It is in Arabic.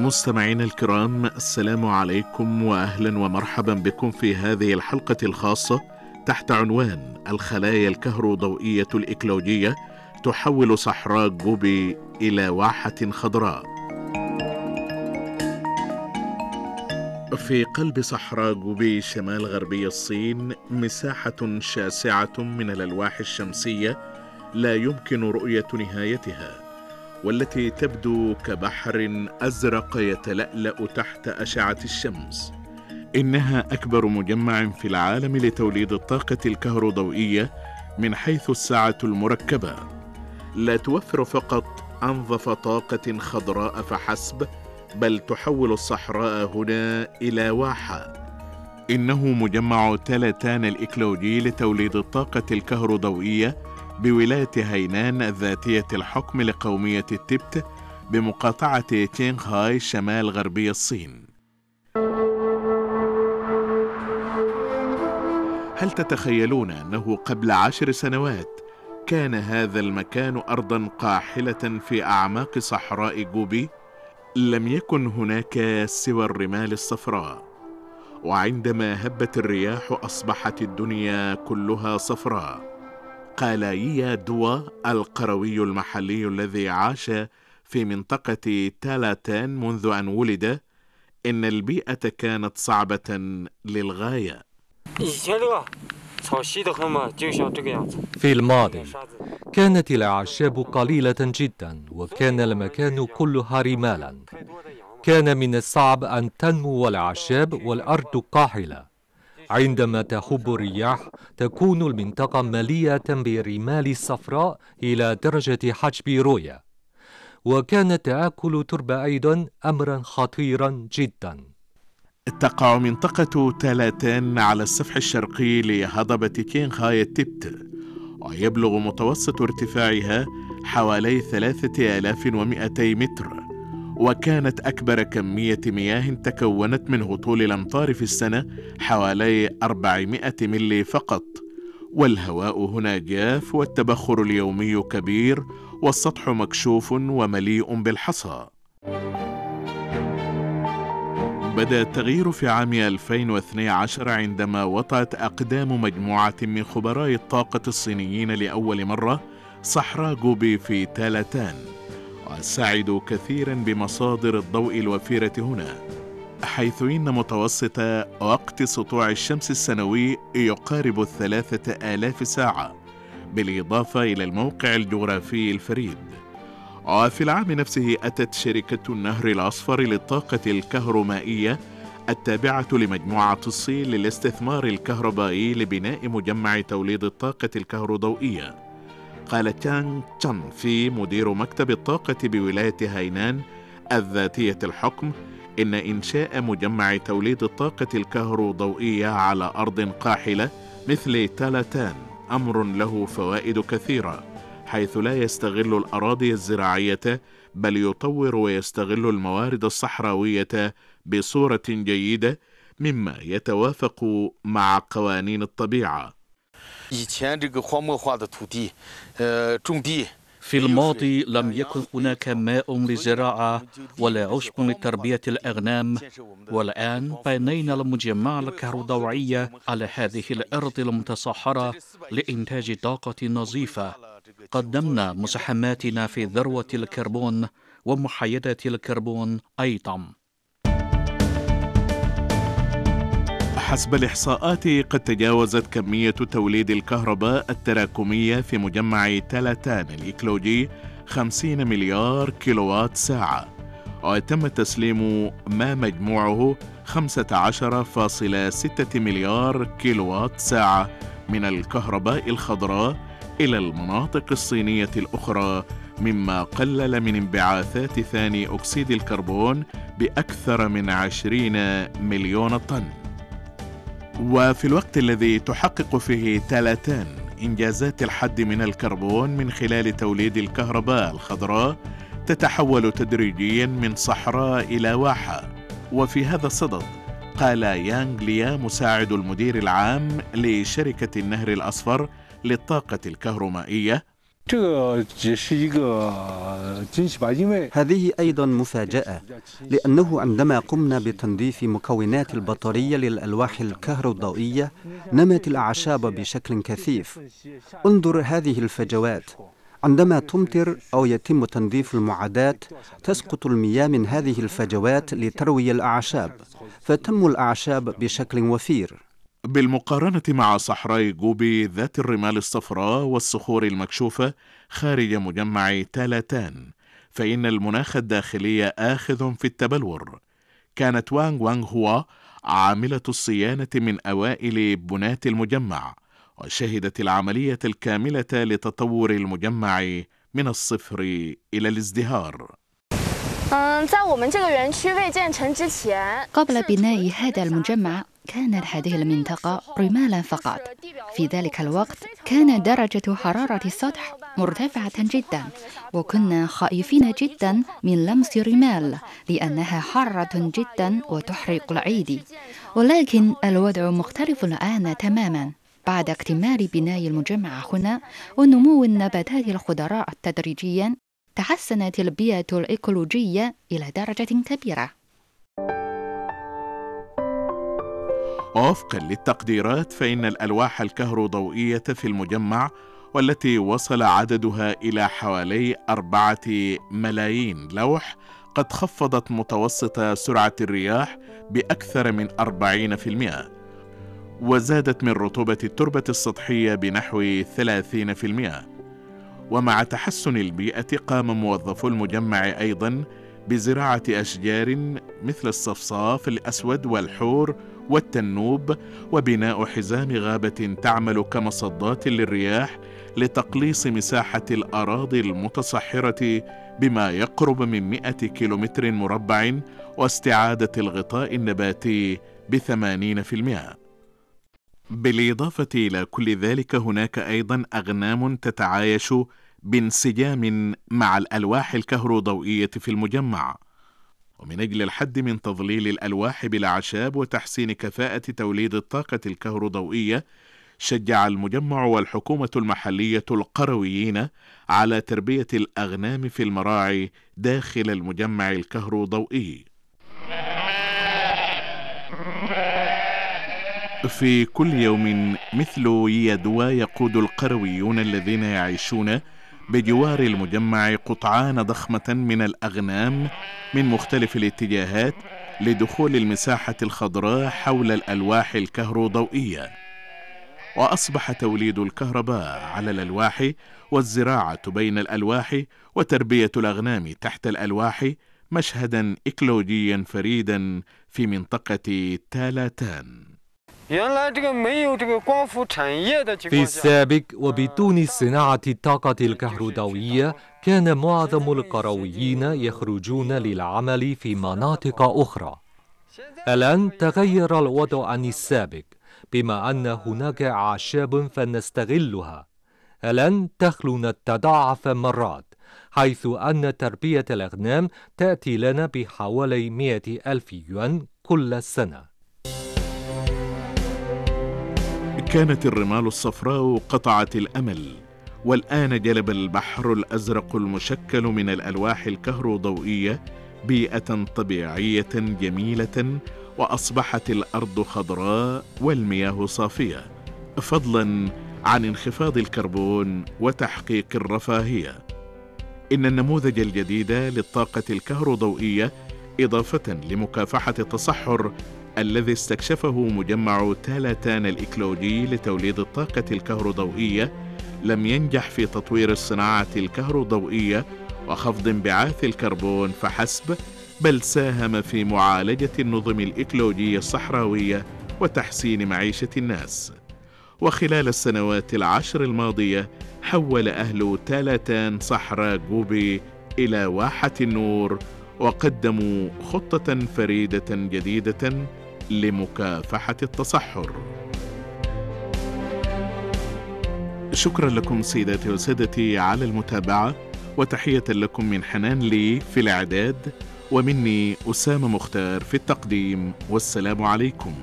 مستمعينا الكرام السلام عليكم واهلا ومرحبا بكم في هذه الحلقة الخاصة تحت عنوان الخلايا الكهروضوئية الإكلوجية تحول صحراء جوبي إلى واحة خضراء. في قلب صحراء جوبي شمال غربي الصين مساحة شاسعة من الألواح الشمسية لا يمكن رؤية نهايتها. والتي تبدو كبحر أزرق يتلألأ تحت أشعة الشمس. إنها أكبر مجمع في العالم لتوليد الطاقة الكهروضوئية من حيث السعه المركبة. لا توفر فقط أنظف طاقة خضراء فحسب بل تحول الصحراء هنا إلى واحة. إنه مجمع تالتان الإكلوجي لتوليد الطاقة الكهروضوئية بولاية هينان ذاتية الحكم لقومية التبت بمقاطعة تشينغهاي شمال غربي الصين. هل تتخيلون أنه قبل عشر سنوات كان هذا المكان ارضا قاحلة في أعماق صحراء جوبي؟ لم يكن هناك سوى الرمال الصفراء. وعندما هبت الرياح أصبحت الدنيا كلها صفراء. قلاييا دوا القروي المحلي الذي عاش في منطقة تالاتان منذ أن ولد إن البيئة كانت صعبة للغاية. في الماضي كانت الأعشاب قليلة جدا وكان المكان كلها رمالا. كان من الصعب أن تنمو الأعشاب والأرض قاحلة. عندما تهب الرياح تكون المنطقة مليئة بالرمال الصفراء إلى درجة حجب رؤية. وكان تآكل التربة أيضا أمرا خطيرا جدا. تقع منطقة تالاتان على السفح الشرقي لهضبة كينغهاي التبت ويبلغ متوسط ارتفاعها حوالي 3200 متر. وكانت أكبر كمية مياه تكونت منه طول الأمطار في السنة حوالي 400 ملي فقط. والهواء هنا جاف والتبخر اليومي كبير والسطح مكشوف ومليء بالحصى. بدأ التغيير في عام 2012 عندما وطأت أقدام مجموعة من خبراء الطاقة الصينيين لأول مرة صحراء جوبي في تالاتان وسعدوا كثيرا بمصادر الضوء الوفيرة هنا حيث إن متوسط وقت سطوع الشمس السنوي يقارب الثلاثة آلاف ساعة بالإضافة إلى الموقع الجغرافي الفريد. وفي العام نفسه أتت شركة النهر الأصفر للطاقة الكهرومائية التابعة لمجموعة الصين للاستثمار الكهربائي لبناء مجمع توليد الطاقة الكهروضوئية. قال تشانغ تشان في مدير مكتب الطاقة بولاية هاينان الذاتية الحكم إن إنشاء مجمع توليد الطاقة الكهروضوئية على أرض قاحلة مثل تالاتان أمر له فوائد كثيرة حيث لا يستغل الأراضي الزراعية بل يطور ويستغل الموارد الصحراوية بصورة جيدة مما يتوافق مع قوانين الطبيعة. في الماضي لم يكن هناك ماء للزراعة ولا عشب لتربية الأغنام. والآن بنينا المجمع الكهروضوئي على هذه الأرض المتصحرة لإنتاج طاقة نظيفة. قدمنا مساهماتنا في ذروة الكربون ومحايدة الكربون أيضا. حسب الإحصاءات قد تجاوزت كمية توليد الكهرباء التراكمية في مجمع تالاتان الإكلوجي 50 مليار كيلووات ساعة. وتم تسليم ما مجموعه 15.6 مليار كيلووات ساعة من الكهرباء الخضراء إلى المناطق الصينية الأخرى مما قلل من انبعاثات ثاني أكسيد الكربون بأكثر من 20 مليون طن. وفي الوقت الذي تحقق فيه تالاتان إنجازات الحد من الكربون من خلال توليد الكهرباء الخضراء تتحول تدريجيا من صحراء إلى واحة. وفي هذا الصدد قال يانغ ليا مساعد المدير العام لشركة النهر الأصفر للطاقة الكهرومائية هذه أيضا مفاجأة لأنه عندما قمنا بتنظيف مكونات البطارية للألواح الكهروضوئية نمت الأعشاب بشكل كثيف. انظر هذه الفجوات. عندما تمطر أو يتم تنظيف المعادات تسقط المياه من هذه الفجوات لتروي الأعشاب فتنمو الأعشاب بشكل وفير. بالمقارنة مع صحراء جوبي ذات الرمال الصفراء والصخور المكشوفة خارج مجمع تالاتان فإن المناخ الداخلي آخذ في التبلور. كانت وانغ وانغ هو عاملة الصيانة من أوائل بنات المجمع وشهدت العملية الكاملة لتطور المجمع من الصفر إلى الازدهار. قبل بناء هذا المجمع كانت هذه المنطقة رمالا فقط. في ذلك الوقت كان درجة حرارة السطح مرتفعة جدا وكنا خائفين جدا من لمس الرمال لأنها حارة جدا وتحرق الأيدي ولكن الوضع مختلف الآن تماما. بعد اكتمال بناء المجمع هنا ونمو النباتات الخضراء تدريجيا تحسنت البيئة الإيكولوجية إلى درجة كبيرة. وفقا للتقديرات فإن الألواح الكهروضوئية في المجمع والتي وصل عددها إلى حوالي أربعة ملايين لوح قد خفضت متوسط سرعة الرياح بأكثر من أربعين في المئة وزادت من رطوبة التربة السطحية بنحو ثلاثين في المئة. ومع تحسن البيئة قام موظفو المجمع أيضا بزراعة أشجار مثل الصفصاف الأسود والحور والتنوب وبناء حزام غابة تعمل كمصدات للرياح لتقليص مساحة الأراضي المتصحرة بما يقرب من 100 كيلومتر مربع واستعادة الغطاء النباتي بثمانين في المئة. بالإضافة إلى كل ذلك هناك أيضا أغنام تتعايش بانسجام مع الألواح الكهروضوئية في المجمع ومن أجل الحد من تضليل الألواح بالأعشاب وتحسين كفاءة توليد الطاقة الكهروضوئية شجع المجمع والحكومة المحلية القرويين على تربية الأغنام في المراعي داخل المجمع الكهروضوئي. في كل يوم مثل يدوى يقود القرويون الذين يعيشون بجوار المجمع قطعان ضخمة من الأغنام من مختلف الاتجاهات لدخول المساحة الخضراء حول الألواح الكهروضوئية. وأصبح توليد الكهرباء على الألواح والزراعة بين الألواح وتربية الأغنام تحت الألواح مشهدا إكلوجيا فريدا في منطقة تالاتان. في السابق وبدون صناعة الطاقة الكهروضوئية كان معظم القرويين يخرجون للعمل في مناطق أخرى. الآن تغير الوضع عن السابق بما أن هناك أعشاب فنستغلها. الآن دخلنا تضاعف مرات حيث أن تربية الأغنام تأتي لنا بحوالي مئة ألف يوان كل سنة. كانت الرمال الصفراء قطعة الأمل والآن جلب البحر الأزرق المشكل من الألواح الكهروضوئية بيئة طبيعية جميلة وأصبحت الأرض خضراء والمياه صافية فضلا عن انخفاض الكربون وتحقيق الرفاهية. إن النموذج الجديد للطاقة الكهروضوئية إضافة لمكافحة التصحر الذي استكشفه مجمع تالاتان الإكلوجي لتوليد الطاقة الكهروضوئية لم ينجح في تطوير الصناعة الكهروضوئية وخفض انبعاث الكربون فحسب بل ساهم في معالجة النظم الإكلوجية الصحراوية وتحسين معيشة الناس. وخلال السنوات العشر الماضية حول أهل تالاتان صحراء جوبي إلى واحة النور وقدموا خطة فريدة جديدة لمكافحة التصحر. شكرا لكم سيداتي وسادتي على المتابعة وتحية لكم من حنان لي في الإعداد ومني أسامة مختار في التقديم والسلام عليكم.